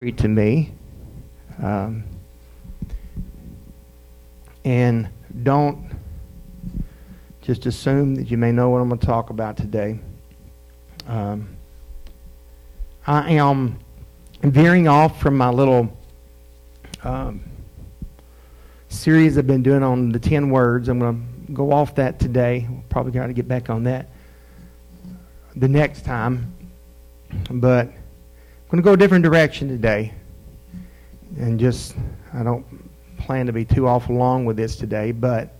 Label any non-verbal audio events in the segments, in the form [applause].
to me. Um, and don't just assume that you may know what I'm going to talk about today. Um, I am veering off from my little um, series I've been doing on the 10 words. I'm going to go off that today. We'll probably got to get back on that the next time. But going to go a different direction today and just, I don't plan to be too awful long with this today, but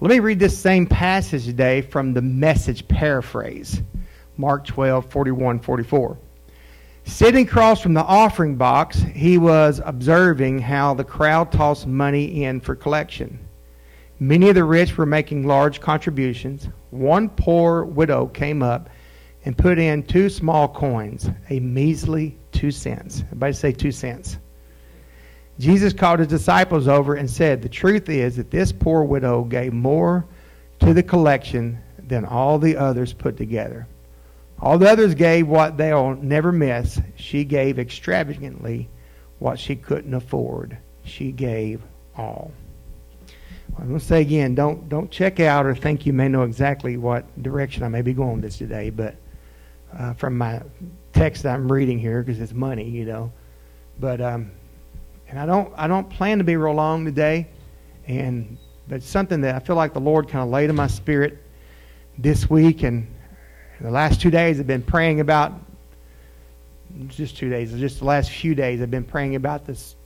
let me read this same passage today from the message paraphrase Mark 12, 41, 44. Sitting across from the offering box, he was observing how the crowd tossed money in for collection. Many of the rich were making large contributions. One poor widow came up and put in two small coins, a measly two cents. Everybody say two cents. Jesus called his disciples over and said, The truth is that this poor widow gave more to the collection than all the others put together. All the others gave what they'll never miss. She gave extravagantly what she couldn't afford. She gave all. I'm going to say again, don't don't check out or think you may know exactly what direction I may be going this today, but uh, from my text that I'm reading here because it's money, you know. But um, and I don't I don't plan to be real long today, and but something that I feel like the Lord kind of laid in my spirit this week and the last two days I've been praying about just two days, just the last few days I've been praying about this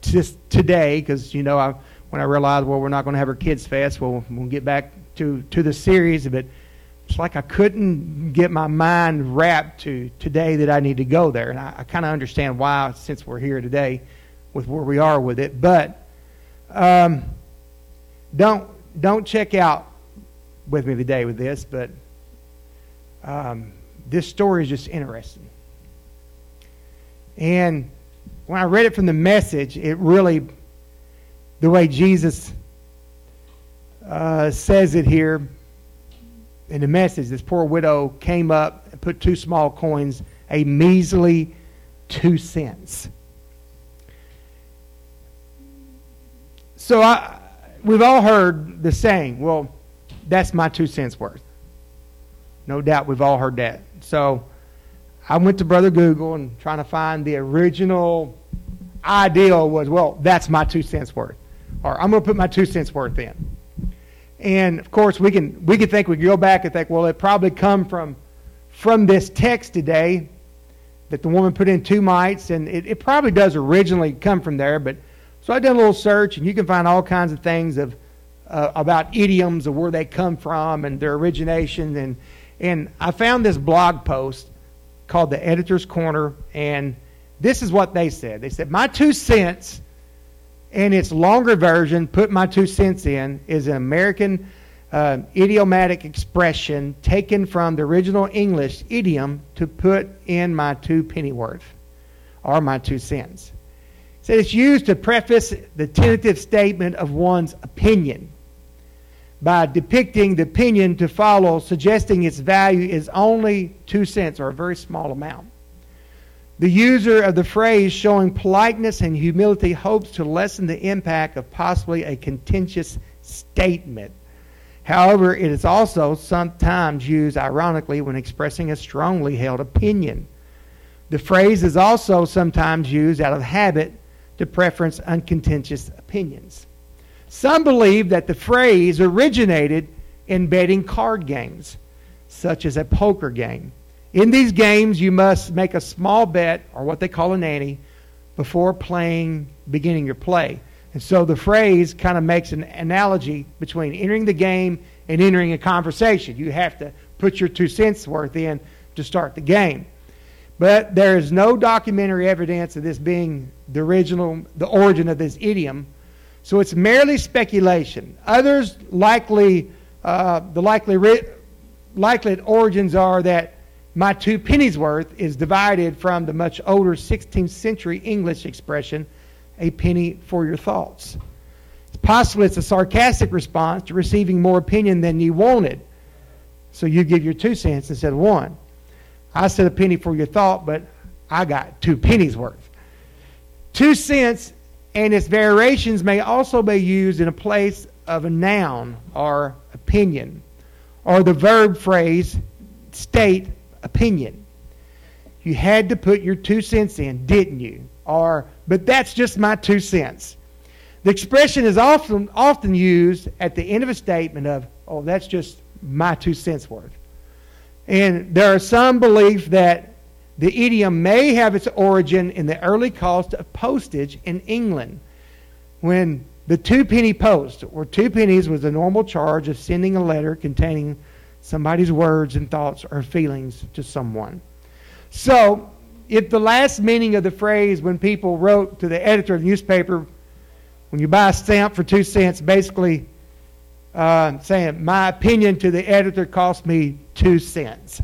just today because you know I when I realized well we're not going to have our kids fest well we'll get back to to the series but it's like I couldn't get my mind wrapped to today that I need to go there and I, I kind of understand why since we're here today with where we are with it. But um, don't don't check out with me today with this, but um, this story is just interesting. And when I read it from the message, it really, the way Jesus uh, says it here in the message, this poor widow came up and put two small coins, a measly two cents. So I, we've all heard the saying, well, that's my two cents worth. No doubt we've all heard that. So I went to Brother Google and trying to find the original ideal was, well, that's my two cents worth. Or I'm going to put my two cents worth in. And of course, we can we can think we can go back and think, well, it probably come from from this text today that the woman put in two mites, and it, it probably does originally come from there, but so I did a little search, and you can find all kinds of things of uh, about idioms of where they come from and their origination. And and I found this blog post called the Editor's Corner, and this is what they said. They said my two cents, and its longer version, put my two cents in, is an American uh, idiomatic expression taken from the original English idiom to put in my two pennyworth or my two cents said it's used to preface the tentative statement of one's opinion by depicting the opinion to follow, suggesting its value is only two cents or a very small amount. The user of the phrase showing politeness and humility hopes to lessen the impact of possibly a contentious statement. However, it is also sometimes used ironically when expressing a strongly held opinion. The phrase is also sometimes used out of habit to preference uncontentious opinions. Some believe that the phrase originated in betting card games, such as a poker game. In these games, you must make a small bet, or what they call a ante, before playing, beginning your play. And so the phrase kind of makes an analogy between entering the game and entering a conversation. You have to put your two cents worth in to start the game. But there is no documentary evidence of this being the original, the origin of this idiom. So it's merely speculation. Others likely, uh, the likely, likely origins are that my two pennies worth is divided from the much older 16th century English expression, a penny for your thoughts. It's possible it's a sarcastic response to receiving more opinion than you wanted. So you give your two cents instead of one. I said a penny for your thought, but I got two pennies worth. Two cents and its variations may also be used in a place of a noun or opinion, or the verb phrase state opinion. You had to put your two cents in, didn't you? Or, but that's just my two cents. The expression is often, often used at the end of a statement of, oh, that's just my two cents worth. And there are some belief that the idiom may have its origin in the early cost of postage in England when the two penny post, or two pennies, was the normal charge of sending a letter containing somebody's words and thoughts or feelings to someone. So, if the last meaning of the phrase when people wrote to the editor of the newspaper, when you buy a stamp for two cents, basically uh, saying, my opinion to the editor cost me two cents.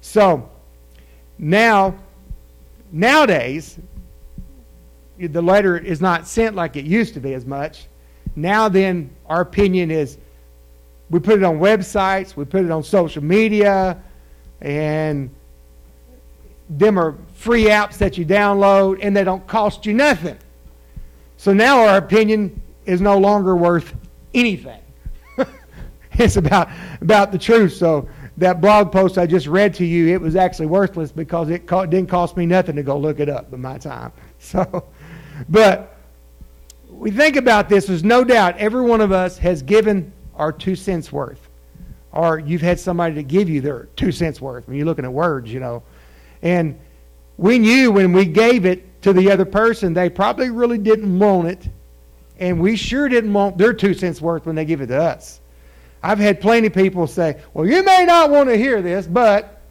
So, now, nowadays, the letter is not sent like it used to be as much. Now, then, our opinion is we put it on websites, we put it on social media, and them are free apps that you download, and they don't cost you nothing. So now our opinion is no longer worth anything. [laughs] it's about, about the truth. So that blog post I just read to you, it was actually worthless because it co- didn't cost me nothing to go look it up in my time. [laughs] So, but we think about this, there's no doubt every one of us has given our two cents worth. Or you've had somebody to give you their two cents worth when you're looking at words, you know. And we knew when we gave it to the other person, they probably really didn't want it. And we sure didn't want their two cents worth when they give it to us. I've had plenty of people say, well, you may not want to hear this, but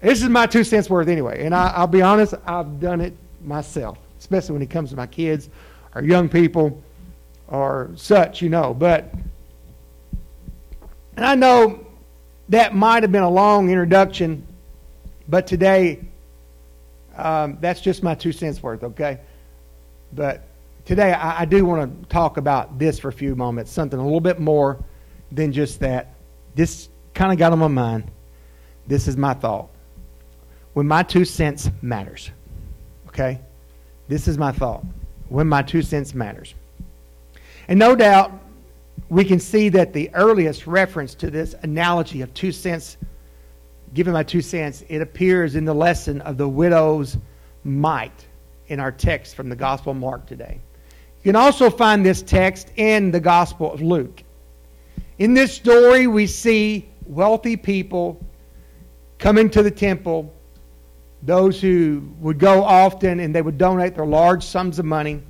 this is my two cents worth anyway. And I, will be honest, I've done it myself, especially when it comes to my kids or young people or such, you know. But, and I know that might have been a long introduction, but today, um, that's just my two cents worth, okay? But today, I, I do want to talk about this for a few moments, something a little bit more than just that. This kind of got on my mind. This is my thought when my two cents matters. Okay? This is my thought. When my two cents matters. And no doubt, we can see that the earliest reference to this analogy of two cents, given my two cents, it appears in the lesson of the widow's mite in our text from the Gospel of Mark today. You can also find this text in the Gospel of Luke. In this story, we see wealthy people coming to the temple those who would go often and they would donate their large sums of money.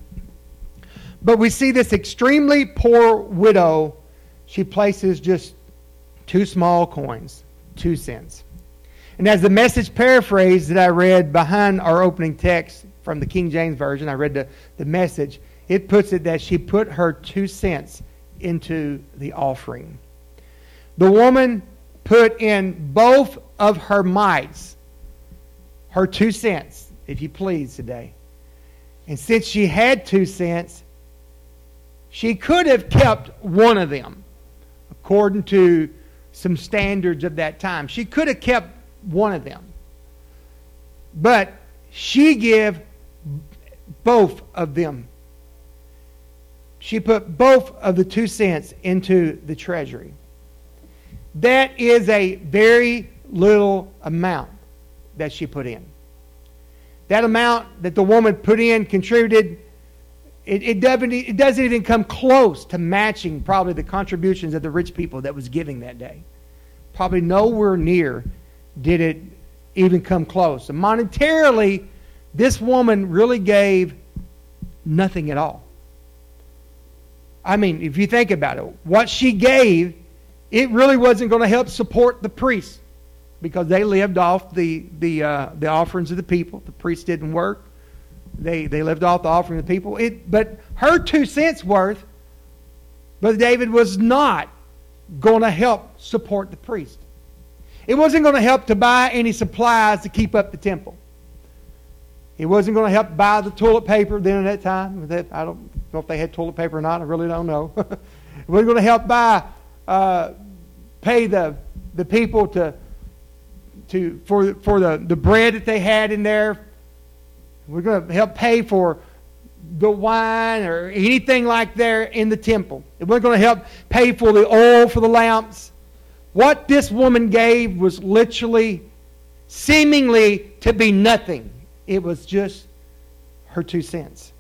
But we see this extremely poor widow. She places just two small coins, two cents. And as the message paraphrase that I read behind our opening text from the King James Version, I read the, the message, it puts it that she put her two cents into the offering. The woman put in both of her mites her two cents, if you please, today. And since she had two cents, she could have kept one of them according to some standards of that time. She could have kept one of them. But she gave both of them. She put both of the two cents into the treasury. That is a very little amount that she put in. That amount that the woman put in contributed, it, it, doesn't, it doesn't even come close to matching probably the contributions of the rich people that was giving that day. Probably nowhere near did it even come close. And monetarily, this woman really gave nothing at all. I mean, if you think about it, what she gave, it really wasn't going to help support the priests because they lived off the, the, uh, the offerings of the people. The priests didn't work. They, they lived off the offering of the people. It, but her two cents worth, Brother David, was not going to help support the priest. It wasn't going to help to buy any supplies to keep up the temple. It wasn't going to help buy the toilet paper then at that time. I don't know if they had toilet paper or not. I really don't know. [laughs] it wasn't going to help buy, uh, pay the, the people to to, for, for the, the bread that they had in there, We're going to help pay for the wine or anything like there in the temple. We're going to help pay for the oil for the lamps. What this woman gave was literally, seemingly to be nothing. It was just her two cents.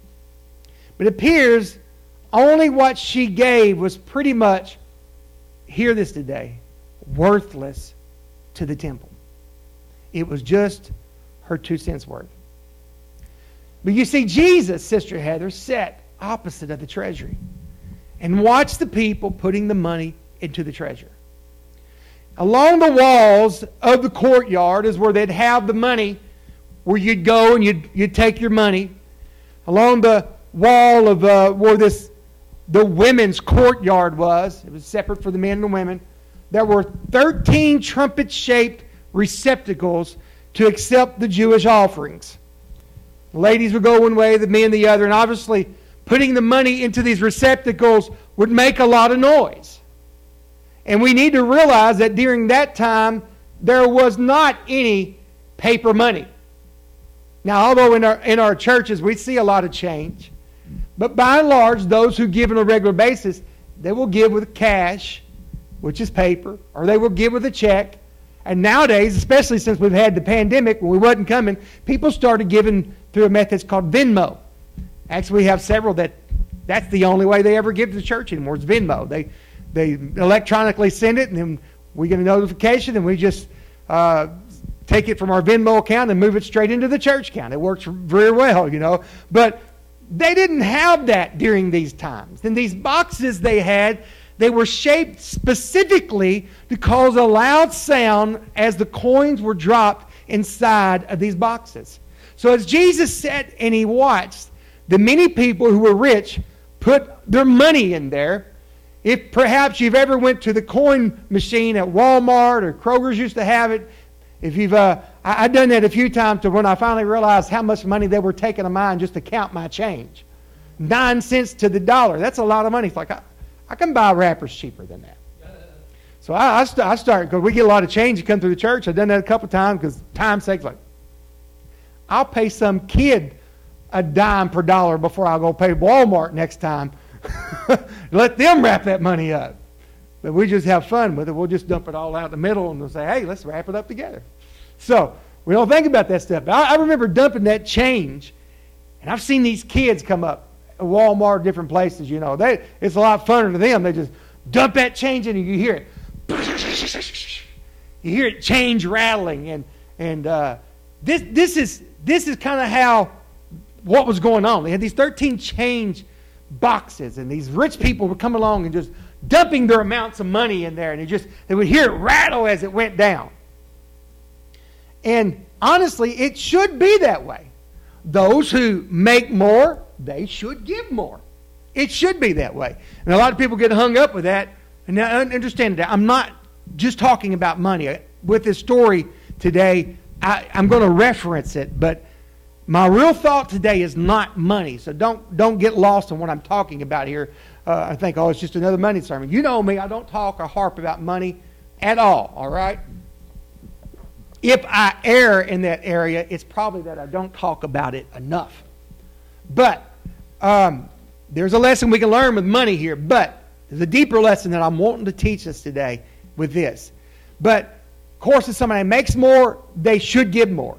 But it appears only what she gave was pretty much, hear this today, worthless to the temple. It was just her two cents worth. But you see, Jesus, Sister Heather, sat opposite of the treasury and watched the people putting the money into the treasure. Along the walls of the courtyard is where they'd have the money, where you'd go and you'd, you'd take your money. Along the wall of uh, where this the women's courtyard was, it was separate for the men and the women. There were 13 trumpet shaped receptacles to accept the Jewish offerings. The ladies would go one way, the men the other, and obviously putting the money into these receptacles would make a lot of noise. And we need to realize that during that time, there was not any paper money. Now, although in our, in our churches we see a lot of change, but by and large, those who give on a regular basis, they will give with cash, which is paper, or they will give with a check. And nowadays, especially since we've had the pandemic when we wasn't coming, people started giving through a method called Venmo. Actually, we have several that that's the only way they ever give to the church anymore. It's Venmo. They they electronically send it, and then we get a notification, and we just uh, take it from our Venmo account and move it straight into the church account. It works very well, you know. But they didn't have that during these times. And these boxes they had, they were shaped specifically to cause a loud sound as the coins were dropped inside of these boxes. So as Jesus sat and he watched the many people who were rich put their money in there, if perhaps you've ever went to the coin machine at Walmart or Kroger's used to have it, if you've, uh, I, have done that a few times to when I finally realized how much money they were taking of mine just to count my change. Nine cents to the dollar. That's a lot of money. It's like, I, I can buy wrappers cheaper than that. So I, I, st- I start, because we get a lot of change to come through the church. I've done that a couple times because time's sake, like, I'll pay some kid a dime per dollar before I go pay Walmart next time. [laughs] Let them wrap that money up. But we just have fun with it. We'll just dump it all out in the middle and we'll say, hey, let's wrap it up together. So we don't think about that stuff. I, I remember dumping that change, and I've seen these kids come up at Walmart, different places, you know. They, it's a lot funner to them. They just dump that change in and you hear it. [laughs] You hear it change rattling. And, and uh, this, this is, this is kind of how what was going on. They had these 13 change boxes, and these rich people would come along and just dumping their amounts of money in there, and they just they would hear it rattle as it went down. And honestly, it should be that way. Those who make more, they should give more. It should be that way. And a lot of people get hung up with that. And I understand that. I'm not just talking about money. With this story today, I, I'm going to reference it, but my real thought today is not money. So don't, don't get lost in what I'm talking about here uh, I think, oh, it's just another money sermon. You know me, I don't talk or harp about money at all, all right? If I err in that area, it's probably that I don't talk about it enough. But um, there's a lesson we can learn with money here, but there's a deeper lesson that I'm wanting to teach us today with this. But, of course, if somebody makes more, they should give more.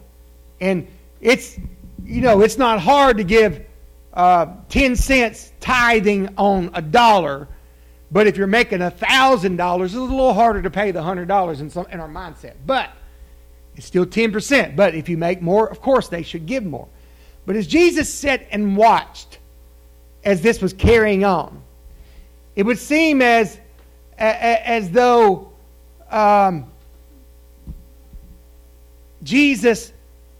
And it's, you know, it's not hard to give uh, 10 cents tithing on a dollar, but if you're making $1,000, it's a little harder to pay the $100 in, some, in our mindset. But it's still 10%. But if you make more, of course they should give more. But as Jesus sat and watched as this was carrying on, it would seem as, as though um, Jesus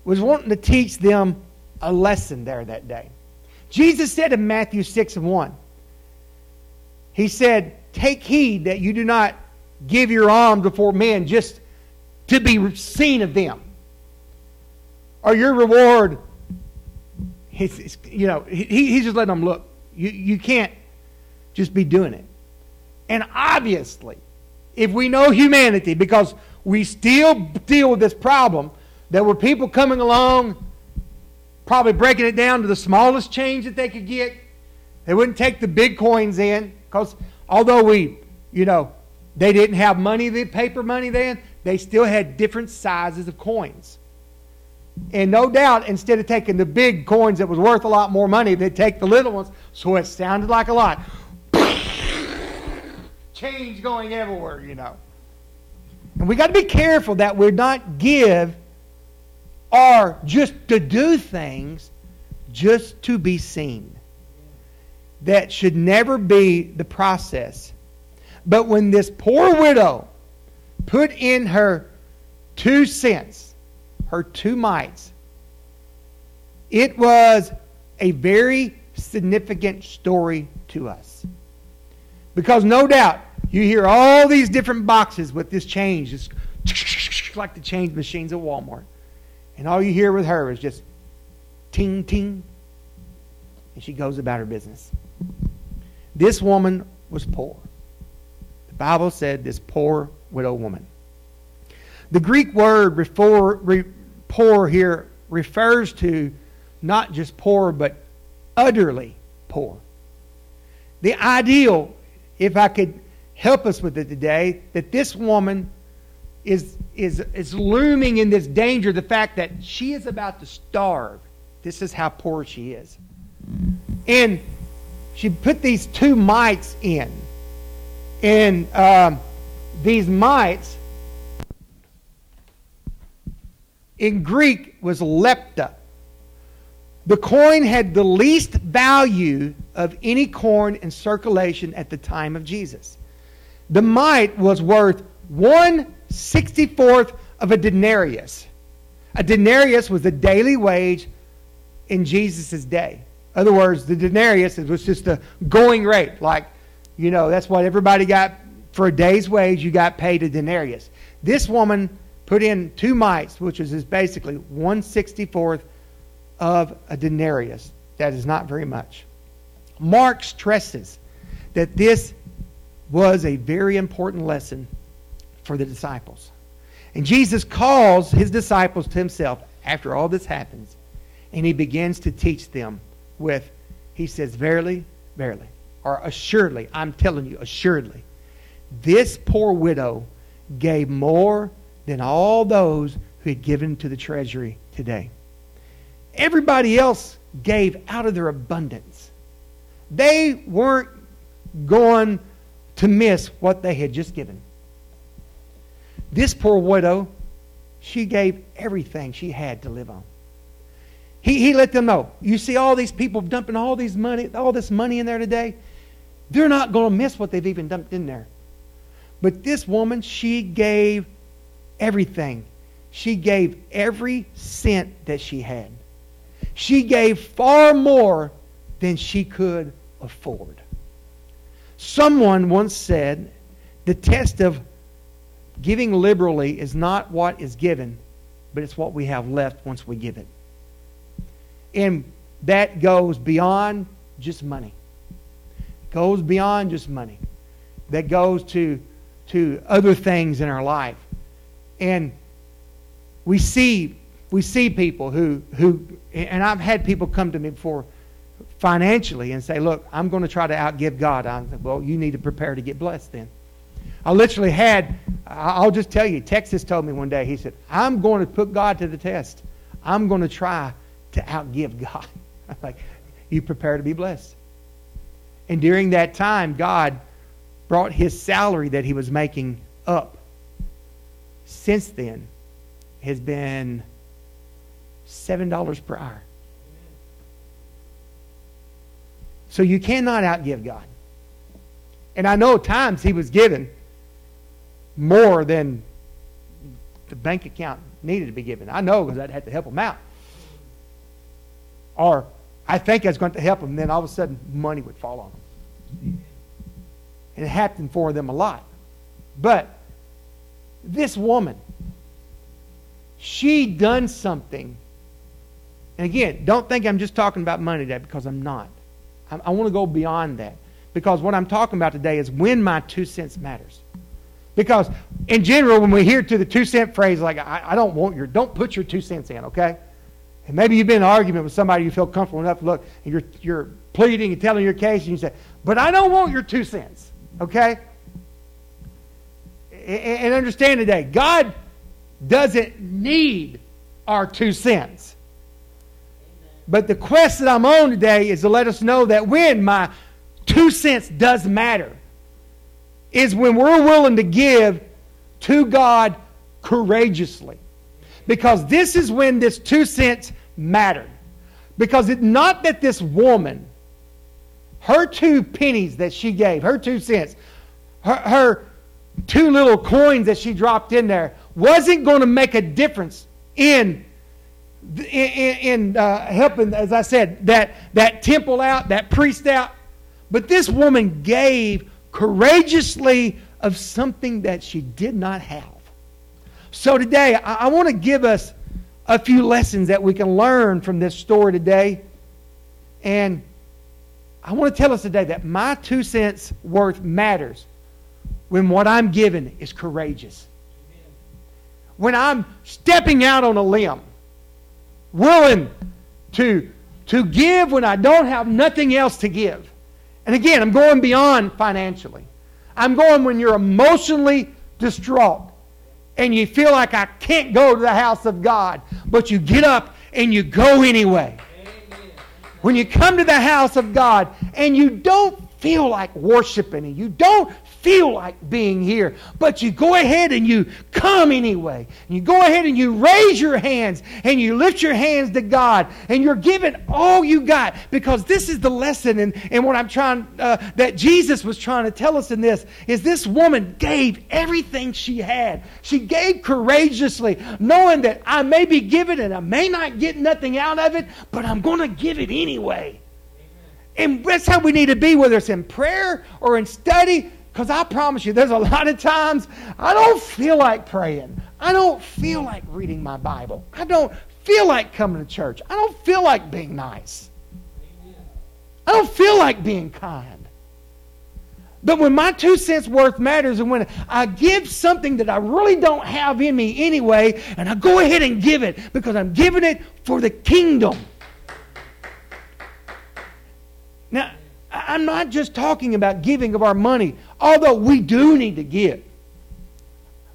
was wanting to teach them a lesson there that day. Jesus said in Matthew 6 and 1, He said, Take heed that you do not give your alms before men just to be seen of them. Or your reward, he's, you know, he, he's just letting them look. You, you can't just be doing it. And obviously, if we know humanity, because we still deal with this problem, there were people coming along probably breaking it down to the smallest change that they could get. They wouldn't take the big coins in because although we, you know, they didn't have money, the paper money then, they still had different sizes of coins. And no doubt, instead of taking the big coins that was worth a lot more money, they'd take the little ones, so it sounded like a lot. [coughs] Change going everywhere, you know. And we got to be careful that we're not give or just to do things just to be seen. That should never be the process. But when this poor widow put in her two cents, her two mites, it was a very significant story to us. Because no doubt, you hear all these different boxes with this change. just like the change machines at Walmart. And all you hear with her is just ting, ting. And she goes about her business. This woman was poor. The Bible said this poor widow woman. The Greek word refer, re, poor here refers to not just poor, but utterly poor. The ideal, if I could help us with it today, that this woman is, is, is looming in this danger the fact that she is about to starve. This is how poor she is. And she put these two mites in. And um, these mites in Greek was lepta. The coin had the least value of any coin in circulation at the time of Jesus. The mite was worth one 64th of a denarius. A denarius was the daily wage in Jesus' day. In other words, the denarius was just the going rate. Like, you know, that's what everybody got for a day's wage, you got paid a denarius. This woman put in two mites, which is basically 164th of a denarius. That is not very much. Mark stresses that this was a very important lesson for the disciples. And Jesus calls his disciples to himself after all this happens, and he begins to teach them with, he says, Verily, verily, or assuredly, I'm telling you, assuredly, this poor widow gave more than all those who had given to the treasury today. Everybody else gave out of their abundance. They weren't going to miss what they had just given. This poor widow, she gave everything she had to live on. He, he let them know. You see all these people dumping all these money, all this money in there today. They're not going to miss what they've even dumped in there. But this woman, she gave everything. She gave every cent that she had. She gave far more than she could afford. Someone once said the test of Giving liberally is not what is given, but it's what we have left once we give it. And that goes beyond just money. It goes beyond just money. That goes to, to other things in our life. And we see, we see people who, who, and I've had people come to me before financially and say, look, I'm going to try to outgive God. I'm, well, you need to prepare to get blessed then. I literally had, I'll just tell you, Texas told me one day, he said, I'm going to put God to the test. I'm going to try to outgive God. [laughs] I'm like, you prepare to be blessed. And during that time, God brought his salary that he was making up. Since then, has been $7 per hour. So you cannot outgive God. And I know times he was given more than the bank account needed to be given. I know because I'd have to help them out. Or I think I was going to help them, then all of a sudden money would fall on them. And it happened for them a lot. But this woman, she done something. And again, don't think I'm just talking about money today because I'm not. I, I want to go beyond that. Because what I'm talking about today is when my two cents matters. Because in general, when we hear to the two cent phrase, like, I, I don't want your, don't put your two cents in, okay? And maybe you've been in an argument with somebody you feel comfortable enough to look, and you're, you're pleading and telling your case, and you say, But I don't want your two cents, okay? And understand today, God doesn't need our two cents. But the quest that I'm on today is to let us know that when my two cents does matter, is when we're willing to give to God courageously. Because this is when this two cents mattered. Because it's not that this woman, her two pennies that she gave, her two cents, her, her two little coins that she dropped in there, wasn't going to make a difference in in, in uh, helping, as I said, that, that temple out, that priest out. But this woman gave courageously of something that she did not have. So today, I, I want to give us a few lessons that we can learn from this story today. And I want to tell us today that my two cents worth matters when what I'm given is courageous. When I'm stepping out on a limb, willing to, to give when I don't have nothing else to give. And again, I'm going beyond financially. I'm going when you're emotionally distraught and you feel like I can't go to the house of God, but you get up and you go anyway. When you come to the house of God and you don't feel like worshiping and you don't feel like being here, but you go ahead and you come anyway. You go ahead and you raise your hands and you lift your hands to God and you're giving all you got because this is the lesson and, and what I'm trying, uh, that Jesus was trying to tell us in this is this woman gave everything she had. She gave courageously, knowing that I may be given and I may not get nothing out of it, but I'm going to give it anyway. And that's how we need to be, whether it's in prayer or in study. Because I promise you, there's a lot of times I don't feel like praying. I don't feel like reading my Bible. I don't feel like coming to church. I don't feel like being nice. I don't feel like being kind. But when my two cents worth matters and when I give something that I really don't have in me anyway, and I go ahead and give it because I'm giving it for the kingdom. Now, I'm not just talking about giving of our money, although we do need to give.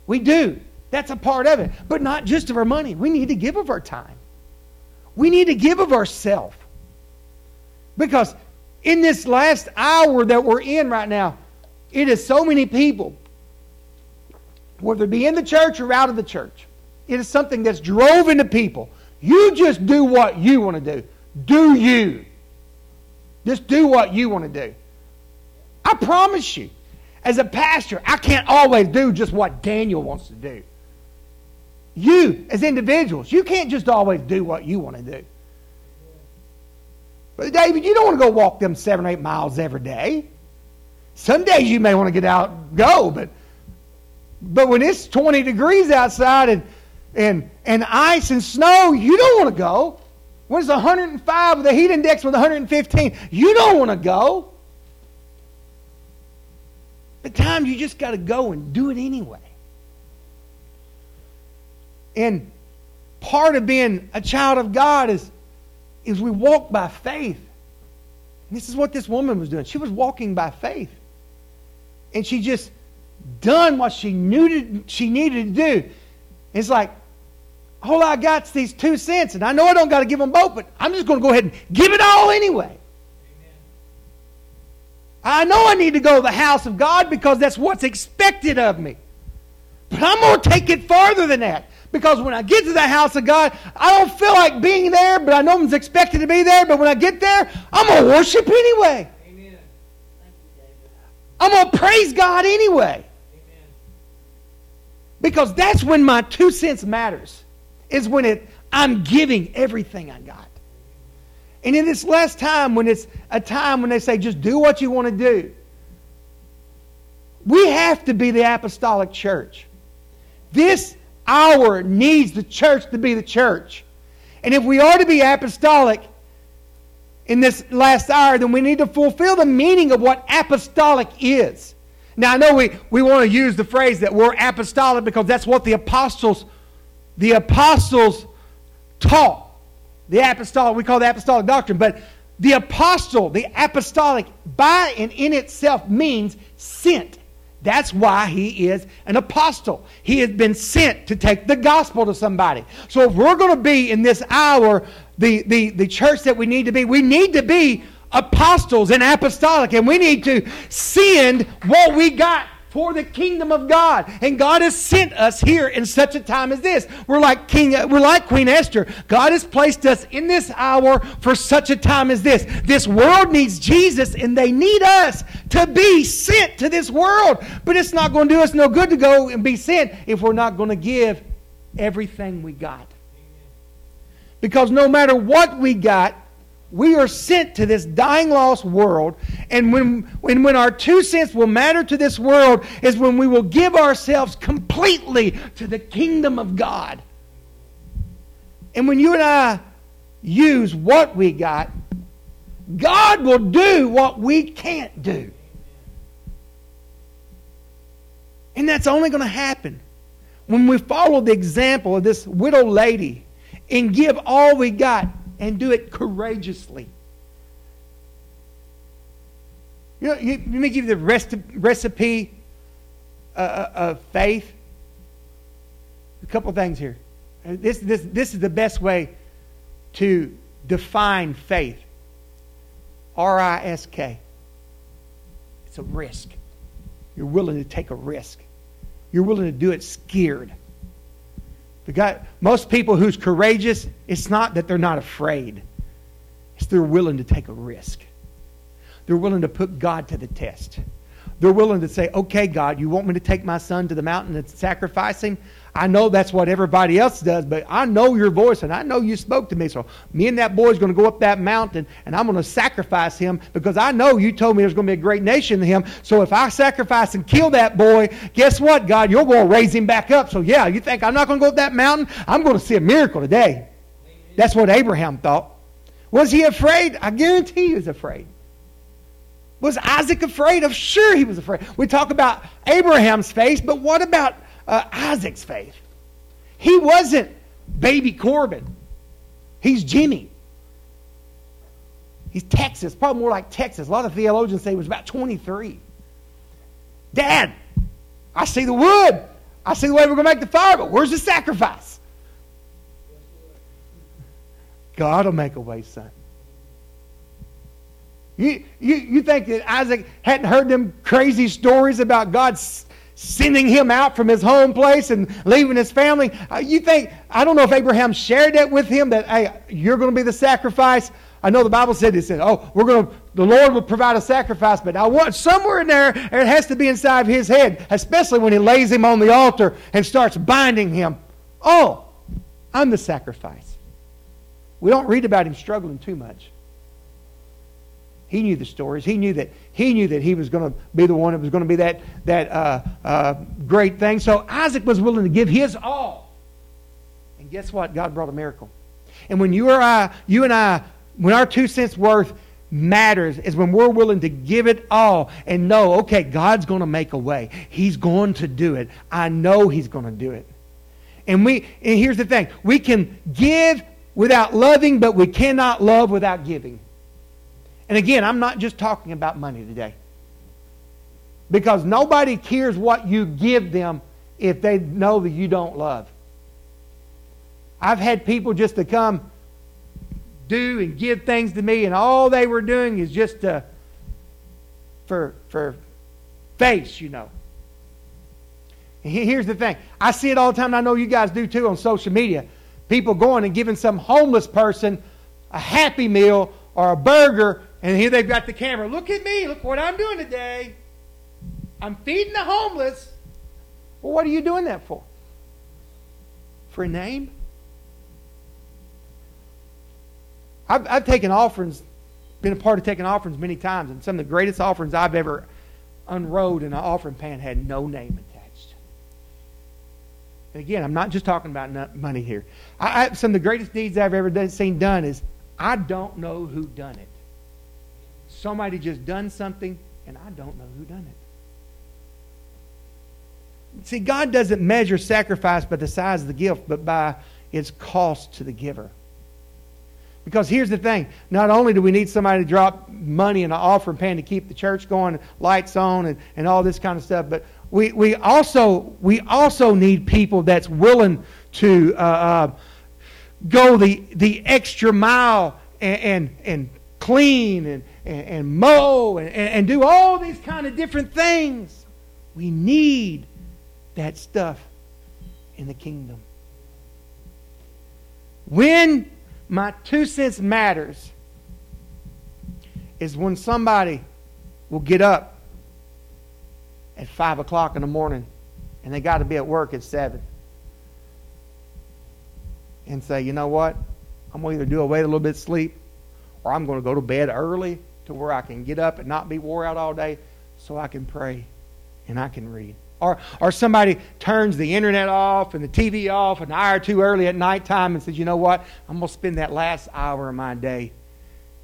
We do. That's a part of it. But not just of our money. We need to give of our time. We need to give of ourselves. Because in this last hour that we're in right now, it is so many people, whether it be in the church or out of the church, it is something that's drove into people. You just do what you want to do. Do you. Just do what you want to do. I promise you, as a pastor, I can't always do just what Daniel wants to do. You, as individuals, you can't just always do what you want to do. But David, you don't want to go walk them seven or eight miles every day. Some days you may want to get out and go, but but when it's 20 degrees outside and and and ice and snow, you don't want to go. When it's 105 with a heat index with 115, you don't want to go. At times you just got to go and do it anyway. And part of being a child of God is, is we walk by faith. And this is what this woman was doing. She was walking by faith. And she just done what she knew to, she needed to do. It's like, all I got's these two cents, and I know I don't got to give them both, but I'm just going to go ahead and give it all anyway. Amen. I know I need to go to the house of God because that's what's expected of me. But I'm going to take it farther than that. Because when I get to the house of God, I don't feel like being there, but I know I'm expected to be there. But when I get there, I'm going to worship anyway. Amen. I'm going to praise God anyway. Amen. Because that's when my two cents matters is when it, I'm giving everything I got. And in this last time, when it's a time when they say, just do what you want to do, we have to be the apostolic church. This hour needs the church to be the church. And if we are to be apostolic in this last hour, then we need to fulfill the meaning of what apostolic is. Now, I know we, we want to use the phrase that we're apostolic because that's what the apostles the apostles taught. The apostolic, we call the apostolic doctrine, but the apostle, the apostolic, by and in itself means sent. That's why he is an apostle. He has been sent to take the gospel to somebody. So if we're going to be in this hour the, the, the church that we need to be, we need to be apostles and apostolic, and we need to send what we got for the kingdom of God. And God has sent us here in such a time as this. We're like King we're like Queen Esther. God has placed us in this hour for such a time as this. This world needs Jesus and they need us to be sent to this world. But it's not going to do us no good to go and be sent if we're not going to give everything we got. Because no matter what we got, we are sent to this dying, lost world. And when, when, when our two cents will matter to this world is when we will give ourselves completely to the kingdom of God. And when you and I use what we got, God will do what we can't do. And that's only going to happen when we follow the example of this widow lady and give all we got and do it courageously. You know, you, let me give you the recipe uh, uh, of faith. A couple things here. This, this, this is the best way to define faith. R I S K. It's a risk. You're willing to take a risk. You're willing to do it scared. The guy, most people who's courageous, it's not that they're not afraid. It's they're willing to take a risk. They're willing to put God to the test. They're willing to say, okay, God, you want me to take my son to the mountain and sacrifice him? I know that's what everybody else does, but I know your voice and I know you spoke to me. So me and that boy is going to go up that mountain and I'm going to sacrifice him because I know you told me there's going to be a great nation in him. So if I sacrifice and kill that boy, guess what, God? You're going to raise him back up. So yeah, you think I'm not going to go up that mountain? I'm going to see a miracle today. That's what Abraham thought. Was he afraid? I guarantee he was afraid. Was Isaac afraid? Of sure he was afraid. We talk about Abraham's faith, but what about uh, Isaac's faith. He wasn't baby Corbin. He's Jimmy. He's Texas, probably more like Texas. A lot of theologians say he was about 23. Dad, I see the wood. I see the way we're going to make the fire, but where's the sacrifice? God will make a way, son. You, you, you think that Isaac hadn't heard them crazy stories about God's sending him out from his home place and leaving his family. Uh, you think, I don't know if Abraham shared that with him that, hey, you're going to be the sacrifice. I know the Bible said, it said, oh, we're going to, the Lord will provide a sacrifice, but I want somewhere in there, it has to be inside his head, especially when he lays him on the altar and starts binding him. Oh, I'm the sacrifice. We don't read about him struggling too much. He knew the stories. He knew that he knew that he was going to be the one that was going to be that that uh, uh, great thing. So Isaac was willing to give his all. And guess what? God brought a miracle. And when you or I, you and I, when our two cents worth matters is when we're willing to give it all and know, okay, God's going to make a way. He's going to do it. I know He's going to do it. And we and here's the thing: we can give without loving, but we cannot love without giving. And again, I'm not just talking about money today. Because nobody cares what you give them if they know that you don't love. I've had people just to come do and give things to me, and all they were doing is just to, for, for face, you know. Here's the thing I see it all the time, and I know you guys do too on social media. People going and giving some homeless person a happy meal or a burger and here they've got the camera. Look at me. Look what I'm doing today. I'm feeding the homeless. Well, what are you doing that for? For a name? I've, I've taken offerings, been a part of taking offerings many times, and some of the greatest offerings I've ever unrolled in an offering pan had no name attached. And again, I'm not just talking about money here. I, I, some of the greatest deeds I've ever done, seen done is I don't know who done it. Somebody just done something, and I don't know who done it. See, God doesn't measure sacrifice by the size of the gift, but by its cost to the giver. Because here's the thing not only do we need somebody to drop money in an offering pan to keep the church going, lights on, and, and all this kind of stuff, but we, we, also, we also need people that's willing to uh, uh, go the, the extra mile and, and, and clean and, and, and mow and, and do all these kind of different things. We need that stuff in the kingdom. When my two cents matters is when somebody will get up at 5 o'clock in the morning and they got to be at work at 7 and say, you know what? I'm going to either do away a little bit of sleep or I'm going to go to bed early to where I can get up and not be wore out all day so I can pray and I can read. Or, or somebody turns the internet off and the TV off an hour two early at nighttime and says, you know what? I'm going to spend that last hour of my day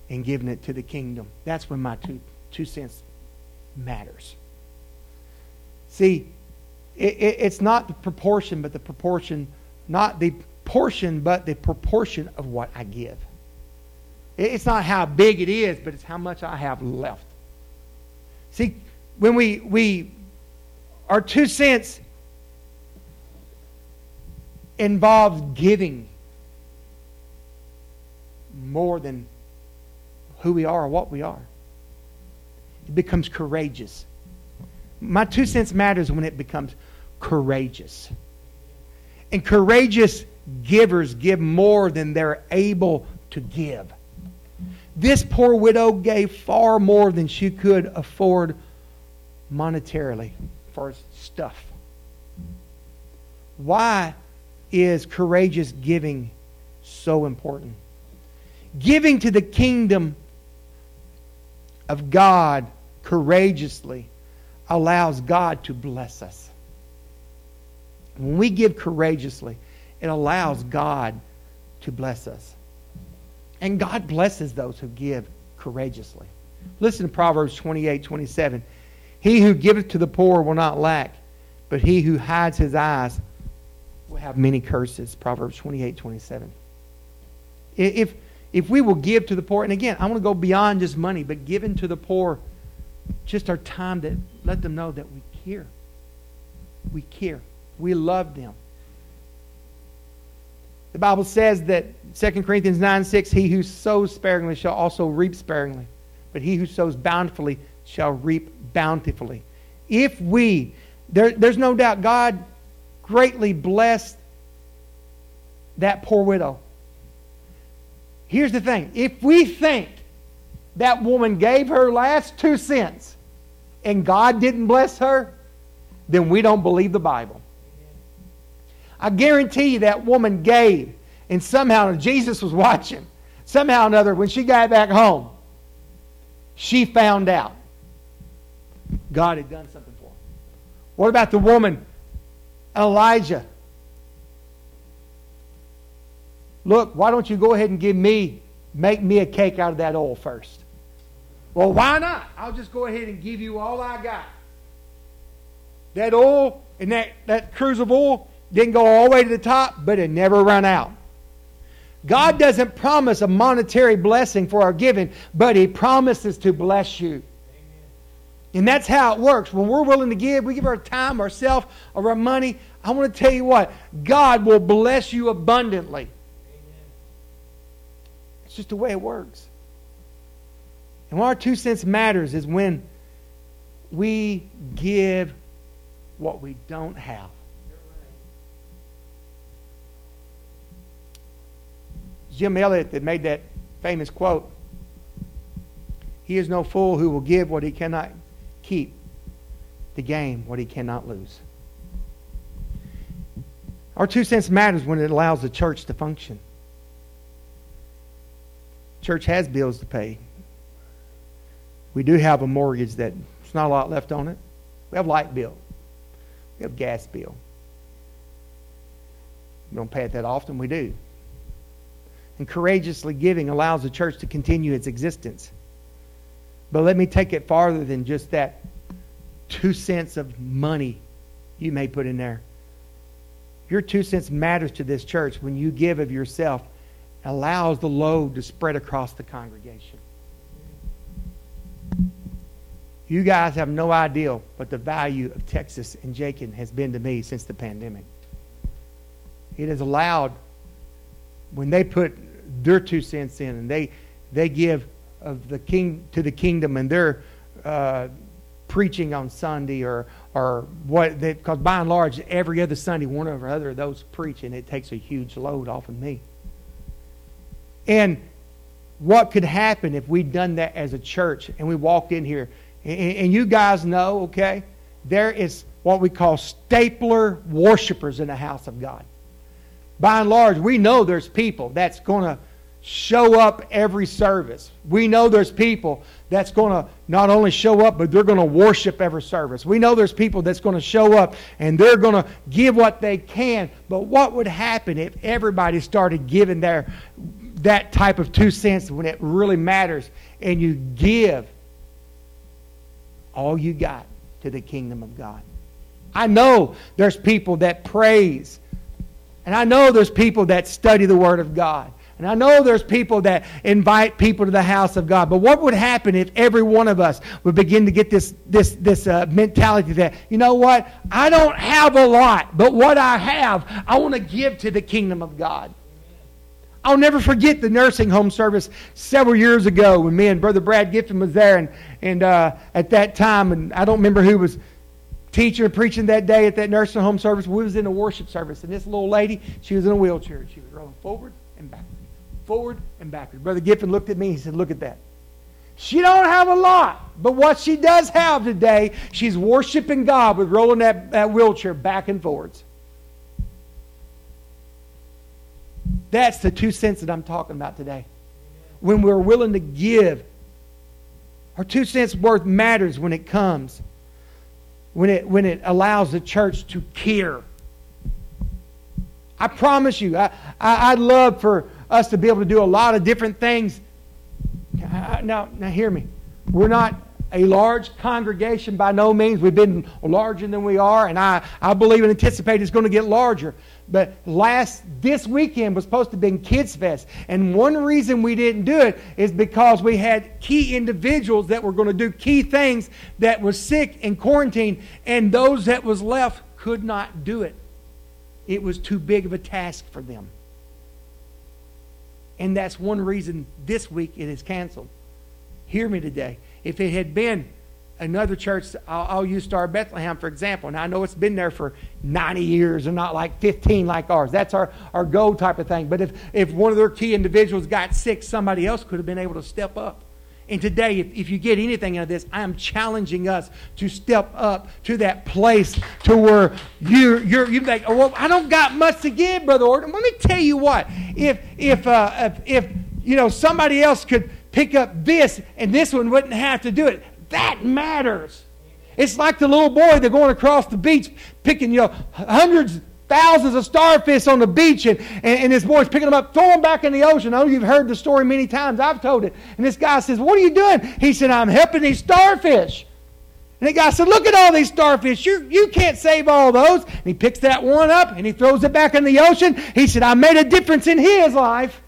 in giving it to the kingdom. That's when my two, two cents matters. See, it, it, it's not the proportion, but the proportion, not the portion, but the proportion of what I give. It, it's not how big it is, but it's how much I have left. See, when we, we our two cents involves giving more than who we are or what we are. It becomes courageous. My two cents matters when it becomes courageous. And courageous givers give more than they're able to give. This poor widow gave far more than she could afford monetarily for stuff. Why is courageous giving so important? Giving to the kingdom of God courageously allows God to bless us. When we give courageously, it allows God to bless us. And God blesses those who give courageously. Listen to Proverbs 28 27. He who giveth to the poor will not lack, but he who hides his eyes will have many curses. Proverbs 28 27. If, if we will give to the poor, and again, I want to go beyond just money, but giving to the poor, just our time to let them know that we care. We care. We love them. The Bible says that 2 Corinthians 9 6, he who sows sparingly shall also reap sparingly, but he who sows bountifully shall reap bountifully. If we, there, there's no doubt God greatly blessed that poor widow. Here's the thing if we think that woman gave her last two cents and God didn't bless her, then we don't believe the Bible. I guarantee you that woman gave, and somehow Jesus was watching. Somehow or another, when she got back home, she found out God had done something for her. What about the woman, Elijah? Look, why don't you go ahead and give me, make me a cake out of that oil first? Well, why not? I'll just go ahead and give you all I got. That oil and that, that cruse of oil didn't go all the way to the top, but it never ran out. God doesn't promise a monetary blessing for our giving, but He promises to bless you. And that's how it works. When we're willing to give, we give our time, ourself, or our money. I want to tell you what, God will bless you abundantly. It's just the way it works. And what our two cents matters is when we give what we don't have. Jim Elliot that made that famous quote. He is no fool who will give what he cannot keep to gain what he cannot lose. Our two cents matters when it allows the church to function. Church has bills to pay. We do have a mortgage that there's not a lot left on it. We have light bill. We have gas bill. We don't pay it that often. We do. And courageously giving allows the church to continue its existence. But let me take it farther than just that two cents of money you may put in there. Your two cents matters to this church when you give of yourself allows the load to spread across the congregation. You guys have no idea what the value of Texas and Jacob has been to me since the pandemic. It has allowed, when they put their two cents in and they, they give of the king to the kingdom and they're uh, preaching on Sunday or or what because by and large every other Sunday one or other of those preach and it takes a huge load off of me. And what could happen if we'd done that as a church and we walked in here and, you guys know, okay, there is what we call stapler worshipers in the house of God. By and large, we know there's people that's going to show up every service. We know there's people that's going to not only show up, but they're going to worship every service. We know there's people that's going to show up and they're going to give what they can. But what would happen if everybody started giving their that type of two cents when it really matters and you give all you got to the kingdom of God. I know there's people that praise, and I know there's people that study the Word of God. And I know there's people that invite people to the house of God. But what would happen if every one of us would begin to get this, this, this uh, mentality that, you know what? I don't have a lot, but what I have, I want to give to the kingdom of God. I'll never forget the nursing home service several years ago when me and Brother Brad Giffen was there. And, and uh, at that time, and I don't remember who was teaching or preaching that day at that nursing home service. We was in a worship service. And this little lady, she was in a wheelchair. She was rolling forward and backward, forward and backward. Brother Giffen looked at me. He said, look at that. She don't have a lot, but what she does have today, she's worshiping God with rolling that, that wheelchair back and forwards. That's the two cents that I'm talking about today. When we're willing to give, our two cents worth matters when it comes, when it, when it allows the church to care. I promise you, I, I, would love for us to be able to do a lot of different things. Now, now, hear me. We're not a large congregation by no means. We've been larger than we are, and I, I believe and anticipate it's going to get larger. But last this weekend was supposed to be Kids Fest, and one reason we didn't do it is because we had key individuals that were going to do key things that was sick and quarantined, and those that was left could not do it. It was too big of a task for them. And that's one reason this week it is canceled. Hear me today. If it had been another church, I'll, I'll, use Star Bethlehem for example. And I know it's been there for 90 years and not like 15 like ours. That's our, our goal type of thing. But if, if one of their key individuals got sick, somebody else could have been able to step up. And today, if, if you get anything out of this, I am challenging us to step up to that place to where you're, you're, you think, oh, well, I don't got much to give, Brother Orton. Let me tell you what. If, if, uh, if, if you know, somebody else could pick up this and this one wouldn't have to do it, that matters. It's like the little boy that's going across the beach picking, you know, hundreds, thousands of starfish on the beach, and, and, and this boy's picking them up, throwing them back in the ocean. I know you've heard the story many times. I've told it. And this guy says, What are you doing? He said, I'm helping these starfish. And the guy said, Look at all these starfish. You, you can't save all those. And he picks that one up and he throws it back in the ocean. He said, I made a difference in his life.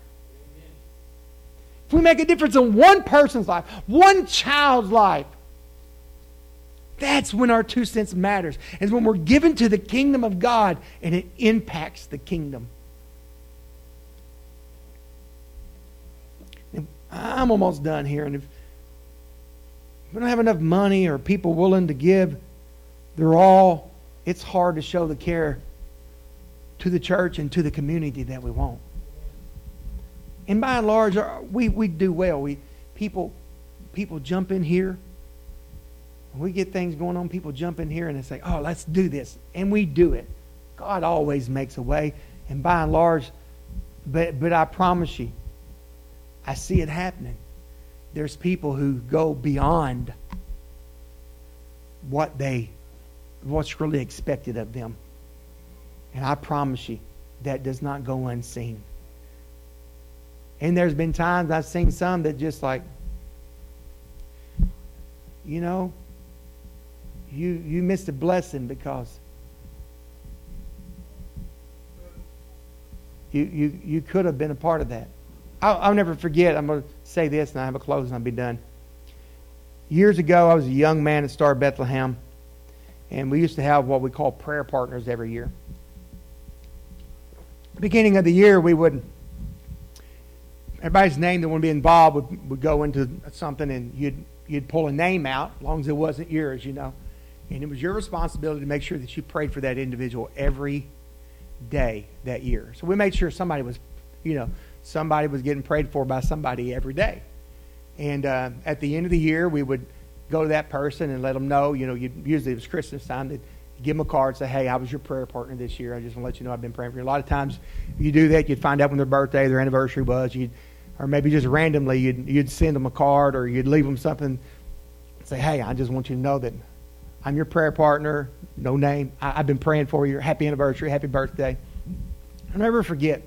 If we make a difference in one person's life, one child's life, that's when our two cents matters. Is when we're given to the kingdom of God and it impacts the kingdom. I'm almost done here. And if we don't have enough money or people willing to give, they're all, it's hard to show the care to the church and to the community that we want and by and large, uh, we, we do well. We people people jump in here. We get things going on, people jump in here and they say, "Oh, let's do this," and we do it. God always makes a way, and by and large, but but I promise you, I see it happening. There's people who go beyond what they what's really expected of them. And I promise you, that does not go unseen. And there's been times I've seen some that just like, you know, you you missed a blessing because you you you could have been a part of that. I'll, I'll never forget. I'm going to say this, and I have a close, and I'll be done. Years ago, I was a young man at Star Bethlehem, and we used to have what we call prayer partners every year. Beginning of the year, we would everybody's name that would be involved would, would go into something, and you'd you'd pull a name out, as long as it wasn't yours, you know. And it was your responsibility to make sure that you prayed for that individual every day that year. So we made sure somebody was, you know, somebody was getting prayed for by somebody every day. And uh, at the end of the year, we would go to that person and let them know, you know, usually it was Christmas time, they'd give them a card, and say, hey, I was your prayer partner this year. I just want to let you know I've been praying for you. A lot of times you do that, you'd find out when their birthday, their anniversary was, you'd, or maybe just randomly you'd, you'd send them a card or you'd leave them something, say, hey, I just want you to know that I'm your prayer partner, no name. I, have been praying for you. Happy anniversary, happy birthday. I'll never forget.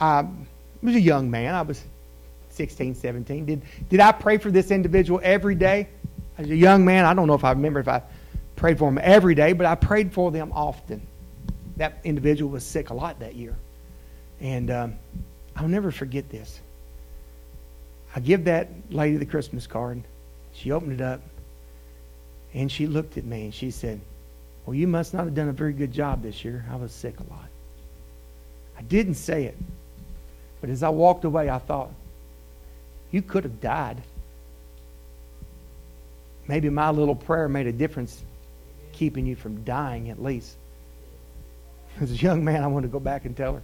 I was a young man. I was 16, 17. Did, did I pray for this individual every day? As a young man, I don't know if I remember if I prayed for him every day, but I prayed for them often. That individual was sick a lot that year. And um, I'll never forget this. I give that lady the Christmas card. She opened it up. And she looked at me and she said, Well, you must not have done a very good job this year. I was sick a lot. I didn't say it. But as I walked away, I thought, You could have died. Maybe my little prayer made a difference keeping you from dying at least. As a young man, I wanted to go back and tell her.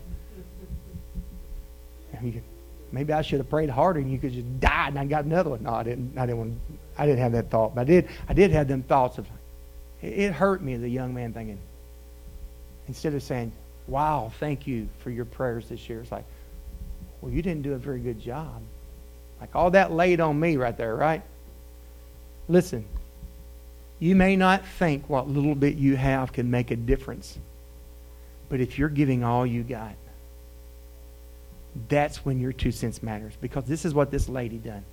Maybe I should have prayed harder and you could just die and I got another one. No, I didn't. I didn't want. I didn't have that thought, but I did. I did have them thoughts of. It hurt me as a young man thinking. Instead of saying, "Wow, thank you for your prayers this year," it's like, "Well, you didn't do a very good job." Like all that laid on me right there, right? Listen, you may not think what little bit you have can make a difference, but if you're giving all you got, that's when your two cents matters because this is what this lady done.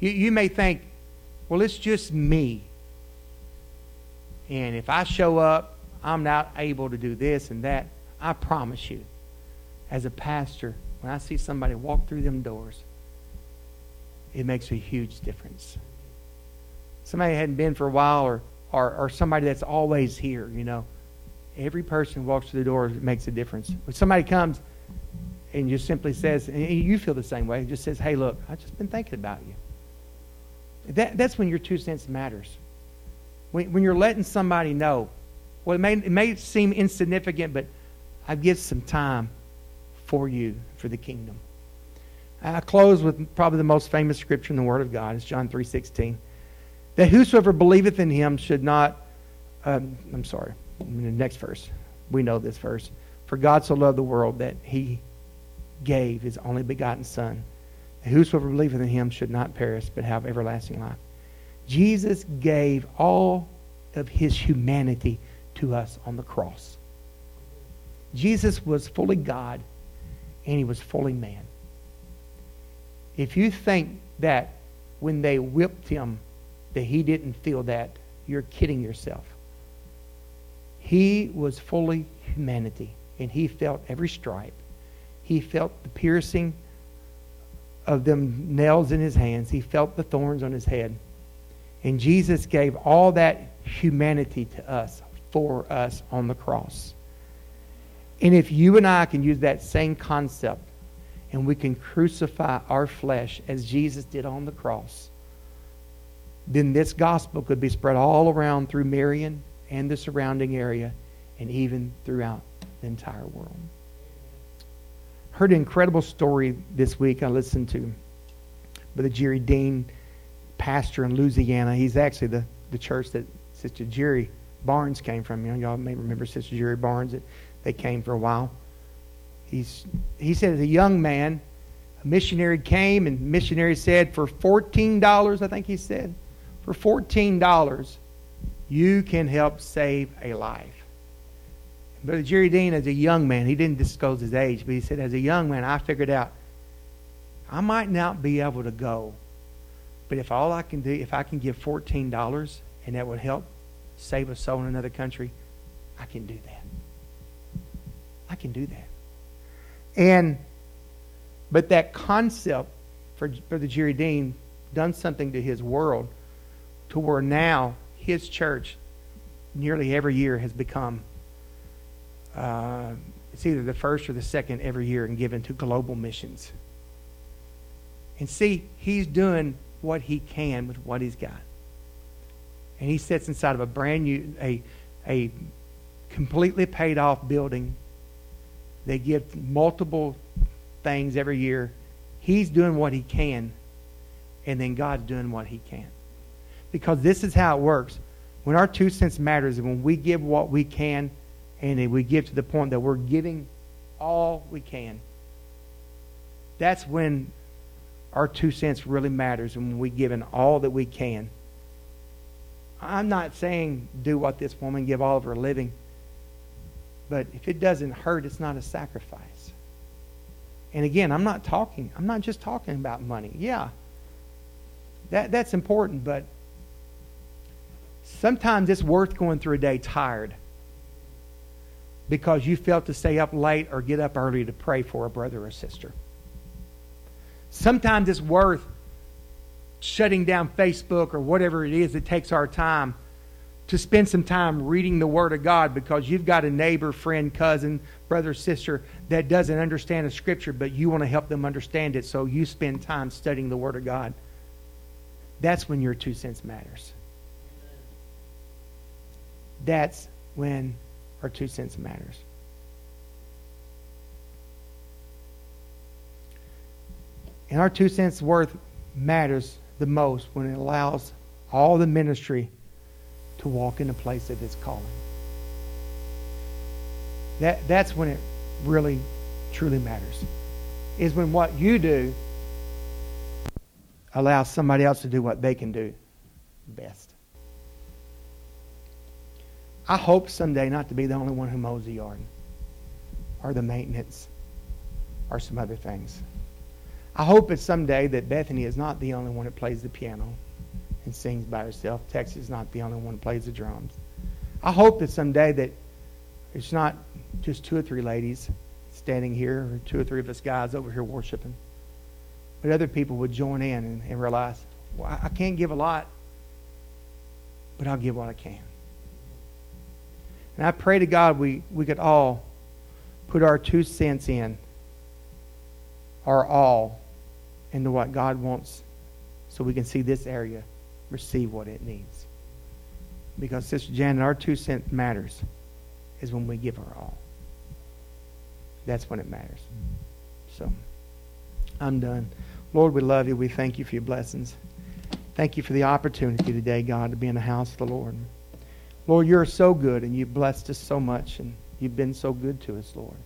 You, you may think, well, it's just me. And if I show up, I'm not able to do this and that. I promise you, as a pastor, when I see somebody walk through them doors, it makes a huge difference. Somebody hadn't been for a while or, or, or somebody that's always here, you know. Every person walks through the door, it makes a difference. When somebody comes, and just simply says, and you feel the same way, just says, hey, look, I've just been thinking about you. That, that's when your two cents matters. When, when you're letting somebody know, well, it may, it may seem insignificant, but I give some time for you, for the kingdom. I close with probably the most famous scripture in the Word of God. It's John 3.16. That whosoever believeth in him should not, um, I'm sorry, in the next verse. We know this verse. For God so loved the world that he gave his only begotten Son. That whosoever believeth in him should not perish, but have everlasting life. Jesus gave all of his humanity to us on the cross. Jesus was fully God and he was fully man. If you think that when they whipped him that he didn't feel that, you're kidding yourself. He was fully humanity and he felt every stripe he felt the piercing of them nails in his hands. He felt the thorns on his head. And Jesus gave all that humanity to us, for us on the cross. And if you and I can use that same concept and we can crucify our flesh as Jesus did on the cross, then this gospel could be spread all around through Marion and the surrounding area and even throughout the entire world heard an incredible story this week I listened to. Brother Jerry Dean, pastor in Louisiana. He's actually the, the church that Sister Jerry Barnes came from. You know, y'all may remember Sister Jerry Barnes. They came for a while. He's, he said as a young man, a missionary came and missionary said, for $14, I think he said, for $14, you can help save a life. Brother Jerry Dean, as a young man, he didn't disclose his age, but he said, as a young man, I figured out I might not be able to go, but if all I can do, if I can give $14 and that would help save a soul in another country, I can do that. I can do that. And But that concept for, the Jerry Dean done something to his world to where now his church nearly every year has become uh, it's either the first or the second every year and given to global missions. And see, he's doing what he can with what he's got. And he sits inside of a brand new, a, a completely paid off building. They give multiple things every year. He's doing what he can, and then God's doing what he can. Because this is how it works. When our two cents matters, and when we give what we can, and we give to the point that we're giving all we can, that's when our two cents really matters, and when we give in all that we can. I'm not saying do what this woman give all of her living, but if it doesn't hurt, it's not a sacrifice. And again, I'm not talking, I'm not just talking about money. Yeah, that, that's important, but sometimes it's worth going through a day tired because you felt to stay up late or get up early to pray for a brother or sister. Sometimes it's worth shutting down Facebook or whatever it is that takes our time to spend some time reading the Word of God because you've got a neighbor, friend, cousin, brother, sister that doesn't understand the Scripture, but you want to help them understand it, so you spend time studying the Word of God. That's when your two cents matters. That's when our two cents matters. And our two cents worth matters the most when it allows all the ministry to walk in the place of its calling. That, that's when it really, truly matters. Is when what you do allows somebody else to do what they can do best. I hope someday not to be the only one who mows the yard or the maintenance or some other things. I hope it's someday that Bethany is not the only one that plays the piano and sings by herself. Texas is not the only one who plays the drums. I hope that someday that it's not just two or three ladies standing here or two or three of us guys over here worshiping, but other people would join in and, and realize, well, I can't give a lot, but I'll give what I can. And I pray to God we, we could all put our two cents in, our all, into what God wants so we can see this area receive what it needs. Because, Sister Janet, our two cents matters is when we give our all. That's when it matters. So, I'm done. Lord, we love you. We thank you for your blessings. Thank you for the opportunity today, God, to be in the house of the Lord. Lord, you're so good and you've blessed us so much and you've been so good to us, Lord.